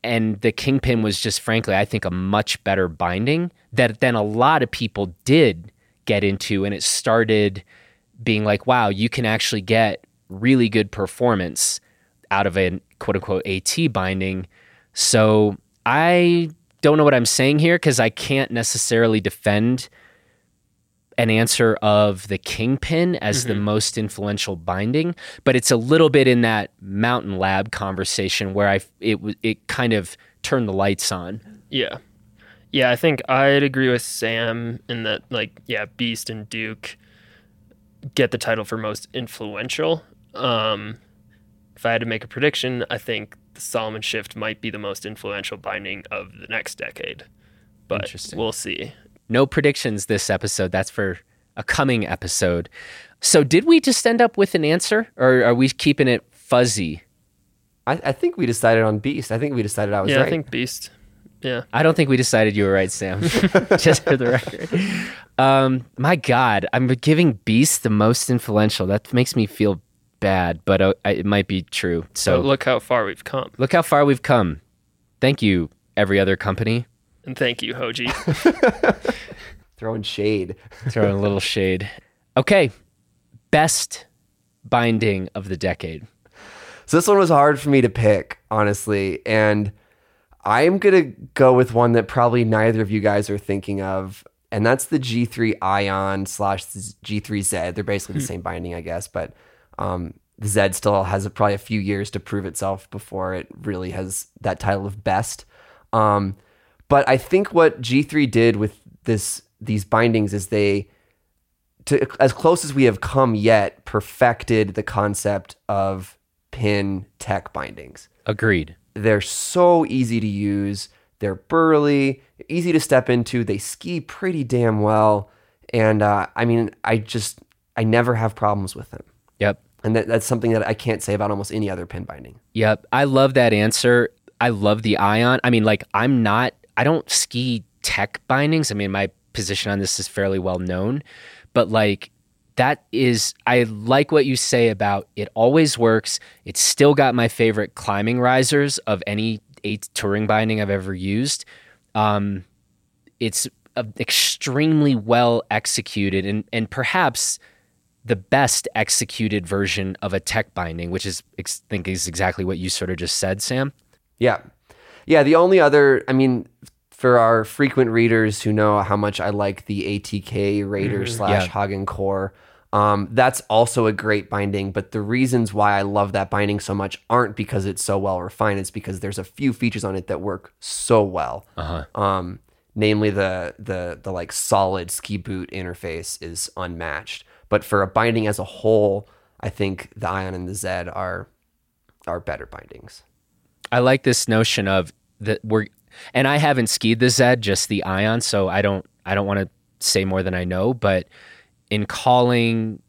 And the kingpin was just, frankly, I think, a much better binding that then a lot of people did get into. And it started being like, wow, you can actually get really good performance out of a quote unquote AT binding. So I don't know what I'm saying here because I can't necessarily defend an answer of the kingpin as the most influential binding, but it's a little bit in that mountain lab conversation where I it it kind of turned the lights on. Yeah. Yeah, I think I'd agree with Sam in that, like, yeah, Beast and Duke get the title for most influential. Um, if I had to make a prediction, I think the Salomon Shift might be the most influential binding of the next decade. But we'll see. No predictions this episode. That's for a coming episode. So did we just end up with an answer, or are we keeping it fuzzy? I, I think we decided on Beast. I think we decided I was yeah, right. I think Beast. Yeah. I don't think we decided you were right, Sam. (laughs) Just for the record. Um, my God, I'm giving Beast the most influential. That makes me feel bad, but uh, it might be true. So But look how far we've come. look how far we've come. Thank you, every other company. And thank you, Hoji. (laughs) Throwing shade. (laughs) Throwing a little shade. Okay, best binding of the decade. So this one was hard for me to pick, honestly, and I'm gonna go with one that probably neither of you guys are thinking of, and that's the G3 Ion slash G3 Z. They're basically the same binding, I guess, but um, the Z still has a, probably a few years to prove itself before it really has that title of best. Um, but I think what G3 did with this these bindings is they to as close as we have come yet perfected the concept of pin tech bindings Agreed. they're so easy to use they're burly easy to step into they ski pretty damn well and uh, i mean i just i never have problems with them Yep. and that, that's something that i can't say about almost any other pin binding Yep. I love that answer. I love the ion. I mean, like, I'm not, I don't ski tech bindings. I mean, my position on this is fairly well known, but like, that is, I like what you say about it always works. It's still got my favorite climbing risers of any eight touring binding I've ever used. Um, it's uh, extremely well executed and, and perhaps the best executed version of a tech binding, which is I think is exactly what you sort of just said, Sam. Yeah. Yeah. The only other, I mean, for our frequent readers who know how much I like the ATK Raider slash Yeah. Hagan Core, um, that's also a great binding. But the reasons why I love that binding so much aren't because it's so well refined. It's because there's a few features on it that work so well. Uh-huh. Um, namely the the the like solid ski boot interface is unmatched. But for a binding as a whole, I think the Ion and the Zed are are better bindings. I like this notion of that we're and I haven't skied the Zed, just the Ion, so I don't I don't want to say more than I know, but in calling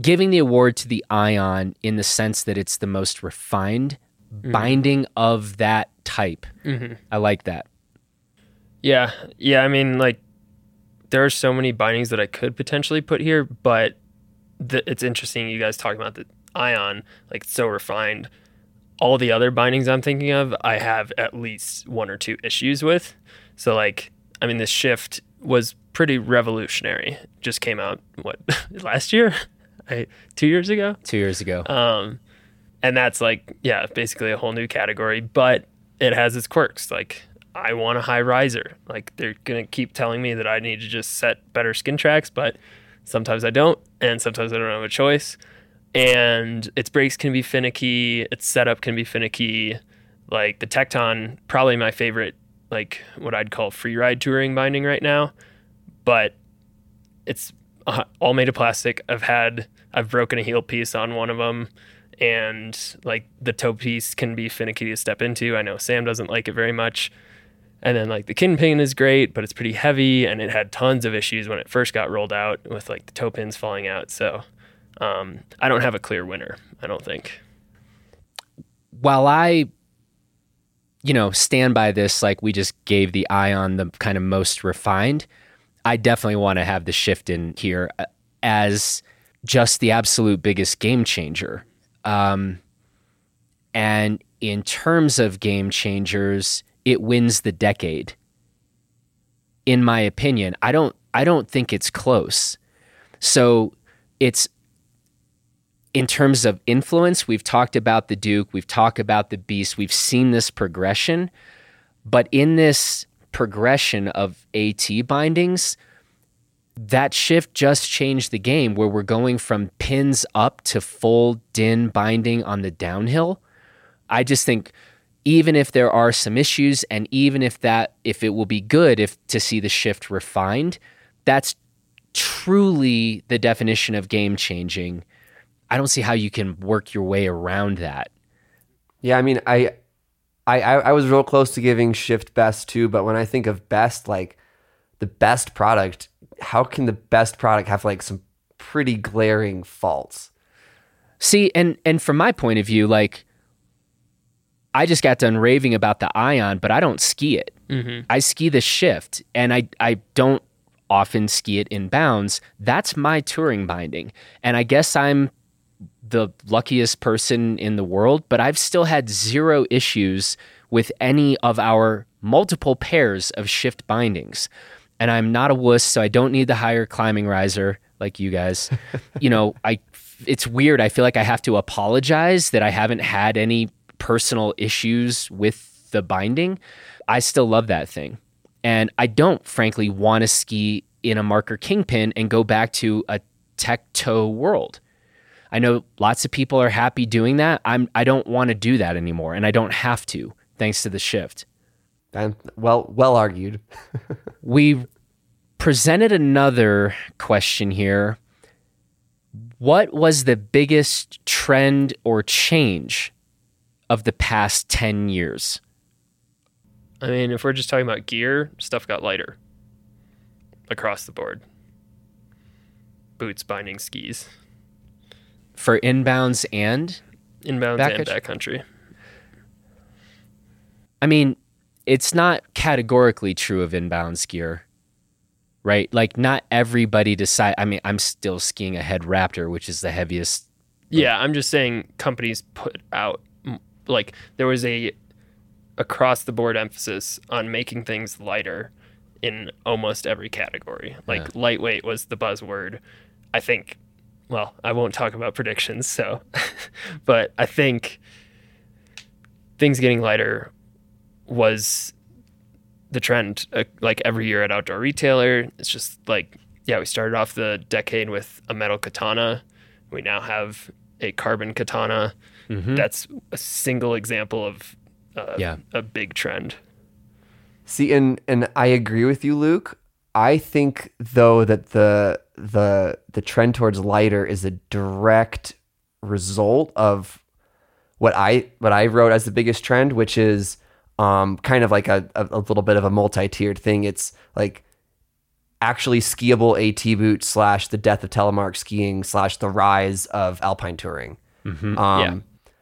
giving the award to the Ion in the sense that it's the most refined mm-hmm. binding of that type. Mm-hmm. I like that. Yeah, yeah. I mean, like, there are so many bindings that I could potentially put here, but the, it's interesting you guys talking about the ion, like, so refined. All the other bindings I'm thinking of, I have at least one or two issues with. So, like, I mean, this shift was pretty revolutionary. Just came out what (laughs) last year, I, two years ago. Two years ago. Um, and that's like, yeah, basically a whole new category, but it has its quirks. Like, I want a high riser. Like, they're going to keep telling me that I need to just set better skin tracks, but sometimes I don't, and sometimes I don't have a choice. And its brakes can be finicky, its setup can be finicky. Like, the Tecton, probably my favorite, like, what I'd call free ride touring binding right now, but it's uh, all made of plastic. I've had, I've broken a heel piece on one of them and like the toe piece can be finicky to step into. I know Sam doesn't like it very much. And then like the kingpin is great, but it's pretty heavy and it had tons of issues when it first got rolled out with like the toe pins falling out. So um, I don't have a clear winner, I don't think. while I, you know, stand by this, like we just gave the Ion the kind of most refined, I definitely want to have the shift in here uh, as just the absolute biggest game changer. Um, and in terms of game changers, it wins the decade. In my opinion, I don't. I don't think it's close. So it's in terms of influence, we've talked about the Duke, we've talked about the Beast, we've seen this progression. But in this progression of AT bindings, that shift just changed the game where we're going from pins up to full DIN binding on the downhill. I just think even if there are some issues and even if that if it will be good if to see the shift refined, that's truly the definition of game changing. I don't see how you can work your way around that. Yeah, I mean, I, I, I was real close to giving Shift best too, but when I think of best, like the best product, how can the best product have like some pretty glaring faults? See, and and from my point of view, like I just got done raving about the Ion, but I don't ski it. Mm-hmm. I ski the Shift, and I I don't often ski it in bounds. That's my touring binding, and I guess I'm the luckiest person in the world, but I've still had zero issues with any of our multiple pairs of shift bindings. And I'm not a wuss, so I don't need the higher climbing riser like you guys. (laughs) you know, I it's weird. I feel like I have to apologize that I haven't had any personal issues with the binding. I still love that thing. And I don't frankly want to ski in a marker kingpin and go back to a tech toe world. I know lots of people are happy doing that. I'm I don't want to do that anymore and I don't have to thanks to the shift. And well well argued. (laughs) we presented another question here. What was the biggest trend or change of the past 10 years? I mean, if we're just talking about gear, stuff got lighter across the board. Boots, binding, skis for inbounds and inbounds back and backcountry. I mean, it's not categorically true of inbounds gear, right? Like, not everybody decide. I mean, I'm still skiing a head Raptor, which is the heaviest. Yeah, I'm just saying companies put out like there was a across the board emphasis on making things lighter in almost every category. Like yeah. lightweight was the buzzword. I think well, I won't talk about predictions, so, (laughs) but I think things getting lighter was the trend. Uh, like every year at Outdoor Retailer, it's just like, yeah, we started off the decade with a metal katana. We now have a carbon katana. Mm-hmm. That's a single example of uh, yeah. a big trend. See, and and I agree with you, Luke. I think though that the the the trend towards lighter is a direct result of what I what I wrote as the biggest trend, which is um, kind of like a, a, a little bit of a multi-tiered thing. It's like actually skiable AT boot slash the death of telemark skiing slash the rise of alpine touring. Mm-hmm. Um, yeah.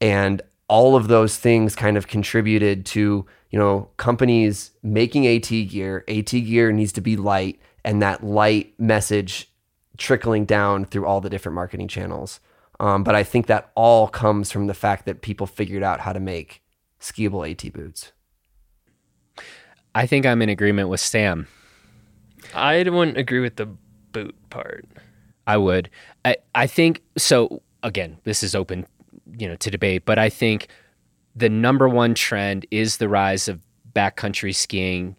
And all of those things kind of contributed to you know companies making AT gear. AT gear needs to be light and that light message trickling down through all the different marketing channels. Um, but I think that all comes from the fact that people figured out how to make skiable AT boots. I think I'm in agreement with Sam. I wouldn't agree with the boot part. I would. I, I think so. Again, this is open, you know, to debate, but I think the number one trend is the rise of backcountry skiing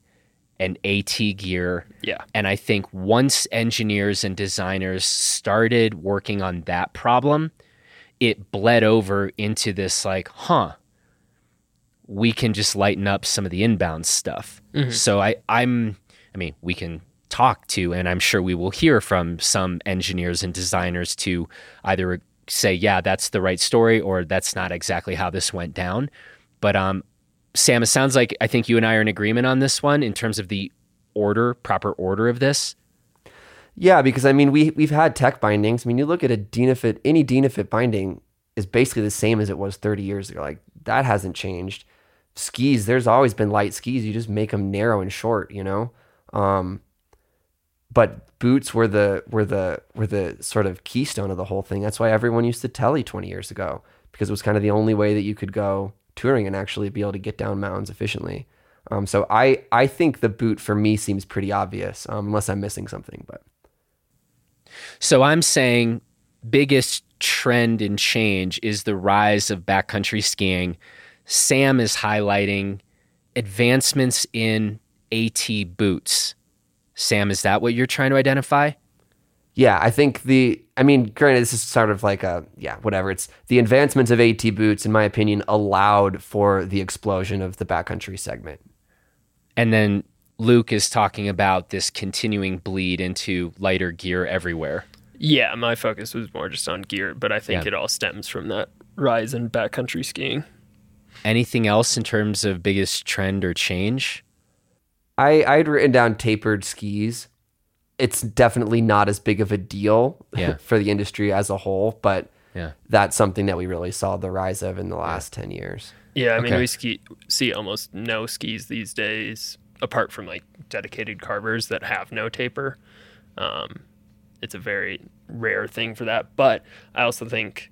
and AT gear. Yeah. And I think once engineers and designers started working on that problem, it bled over into this like, huh, we can just lighten up some of the inbound stuff. Mm-hmm. So I, I'm, I mean, we can talk to, and I'm sure we will hear from some engineers and designers to either say, yeah, that's the right story, or that's not exactly how this went down. But um, Sam, it sounds like I think you and I are in agreement on this one in terms of the order, proper order of this. Yeah, because I mean, we we've had tech bindings. I mean, you look at a Dynafit, any Dynafit binding is basically the same as it was 30 years ago. Like that hasn't changed. Skis, there's always been light skis. You just make them narrow and short, you know. Um, but boots were the were the were the sort of keystone of the whole thing. That's why everyone used to telly 20 years ago because it was kind of the only way that you could go touring and actually be able to get down mountains efficiently. Um, so I I think the boot for me seems pretty obvious, um, unless I'm missing something. But so I'm saying biggest trend and change is the rise of backcountry skiing. Sam is highlighting advancements in AT boots. Sam, is that what you're trying to identify? Yeah, I think the. I mean, granted, this is sort of like a yeah, whatever. It's the advancements of AT boots, in my opinion, allowed for the explosion of the backcountry segment. And then Luke is talking about this continuing bleed into lighter gear everywhere. Yeah, my focus was more just on gear, but I think Yeah. it all stems from that rise in backcountry skiing. Anything else in terms of biggest trend or change? I I'd written down tapered skis. It's definitely not as big of a deal Yeah. (laughs) for the industry as a whole, but Yeah. that's something that we really saw the rise of in the last ten years. Yeah, I mean Okay. we ski see almost no skis these days, apart from like dedicated carvers that have no taper. Um, it's a very rare thing for that, but I also think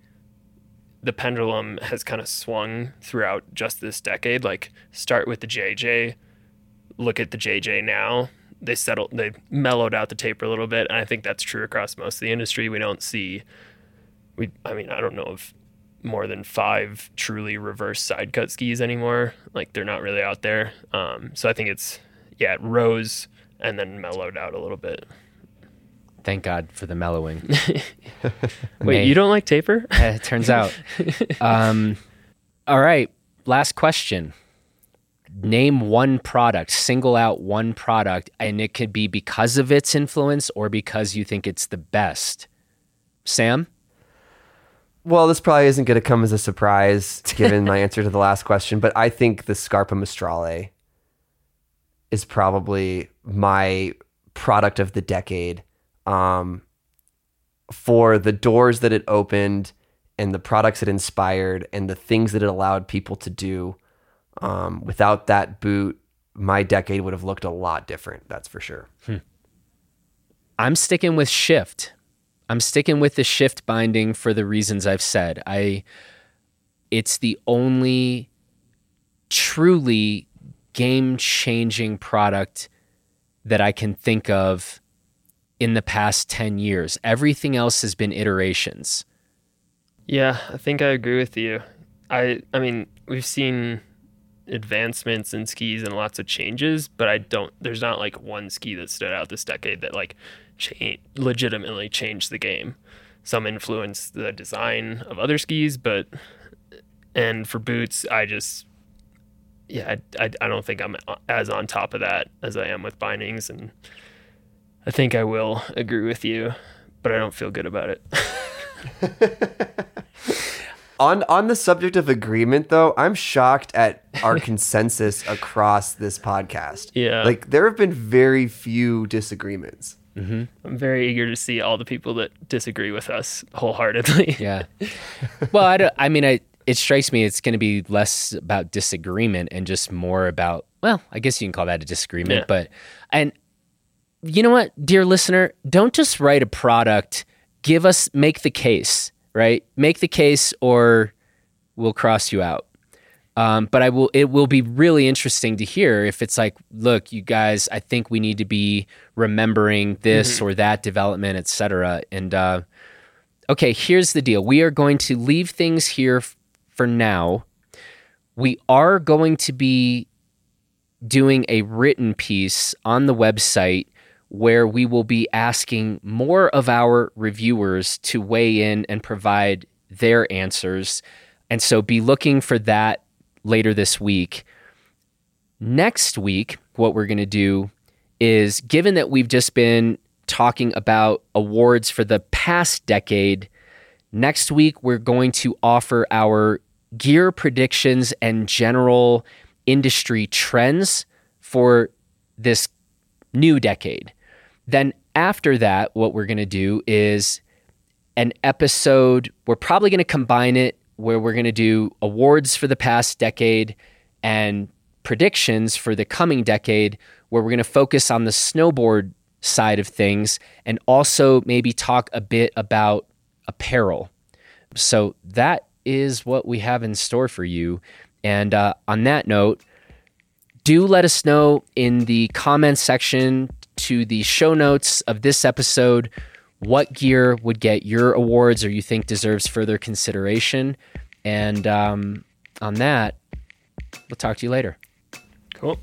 the pendulum has kind of swung throughout just this decade. Like start with the JJ, look at the JJ now. They settled, they mellowed out the taper a little bit, and I think that's true across most of the industry. We don't see, we, I mean, I don't know if more than five truly reverse side cut skis anymore. Like they're not really out there. Um, so I think it's yeah, it rose and then mellowed out a little bit. Thank God for the mellowing. (laughs) Wait, May- you don't like taper? Eh, it turns out. (laughs) Um, all right. Last question. Name one product, single out one product, and it could be because of its influence or because you think it's the best. Sam? Well, this probably isn't going to come as a surprise given my (laughs) answer to the last question, but I think the Scarpa Maestrale is probably my product of the decade um, for the doors that it opened and the products it inspired and the things that it allowed people to do. Um, without that boot, my decade would have looked a lot different. That's for sure. I'm sticking with shift. I'm sticking with the shift binding for the reasons I've said. I it's the only truly game-changing product that I can think of in the past 10 years. Everything else has been iterations. Yeah, I think I agree with you. I I mean, we've seen advancements in skis and lots of changes, but I don't there's not like one ski that stood out this decade that like cha- legitimately changed the game. Some influenced the design of other skis, but and for boots, I just yeah, I, I, I don't think I'm as on top of that as I am with bindings and I think I will agree with you, but I don't feel good about it. (laughs) (laughs) On on the subject of agreement though, I'm shocked at our (laughs) consensus across this podcast. Yeah. Like there have been very few disagreements. Mm-hmm. I'm very eager to see all the people that disagree with us wholeheartedly. (laughs) Yeah. (laughs) well, I, don't, I mean, I, it strikes me it's going to be less about disagreement and just more about, well, I guess you can call that a disagreement. Yeah. But, and you know what, dear listener, don't just write a product, give us, make the case, right? Make the case or we'll cross you out. Um, but I will. It will be really interesting to hear if it's like, look, you guys, I think we need to be remembering this or that development, et cetera. And uh, okay, here's the deal. We are going to leave things here f- for now. We are going to be doing a written piece on the website where we will be asking more of our reviewers to weigh in and provide their answers. And so be looking for that later this week. Next week, what we're going to do is given that we've just been talking about awards for the past decade, next week we're going to offer our gear predictions and general industry trends for this new decade. Then, after that, what we're going to do is an episode. We're probably going to combine it where we're going to do awards for the past decade and predictions for the coming decade, where we're going to focus on the snowboard side of things and also maybe talk a bit about apparel. So that is what we have in store for you. And uh, on that note, do let us know in the comments section to the show notes of this episode what gear would get your awards or you think deserves further consideration. And um, on that, we'll talk to you later. Cool.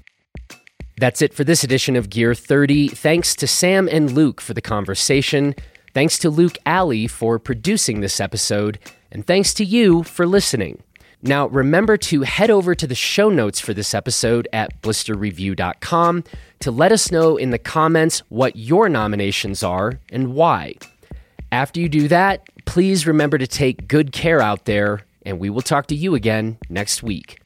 That's it for this edition of Gear 30. Thanks to Sam and Luke for the conversation. Thanks to Luke Alley for producing this episode. And thanks to you for listening. Now, remember to head over to the show notes for this episode at blisterreview.com to let us know in the comments what your nominations are and why. After you do that, please remember to take good care out there, and we will talk to you again next week.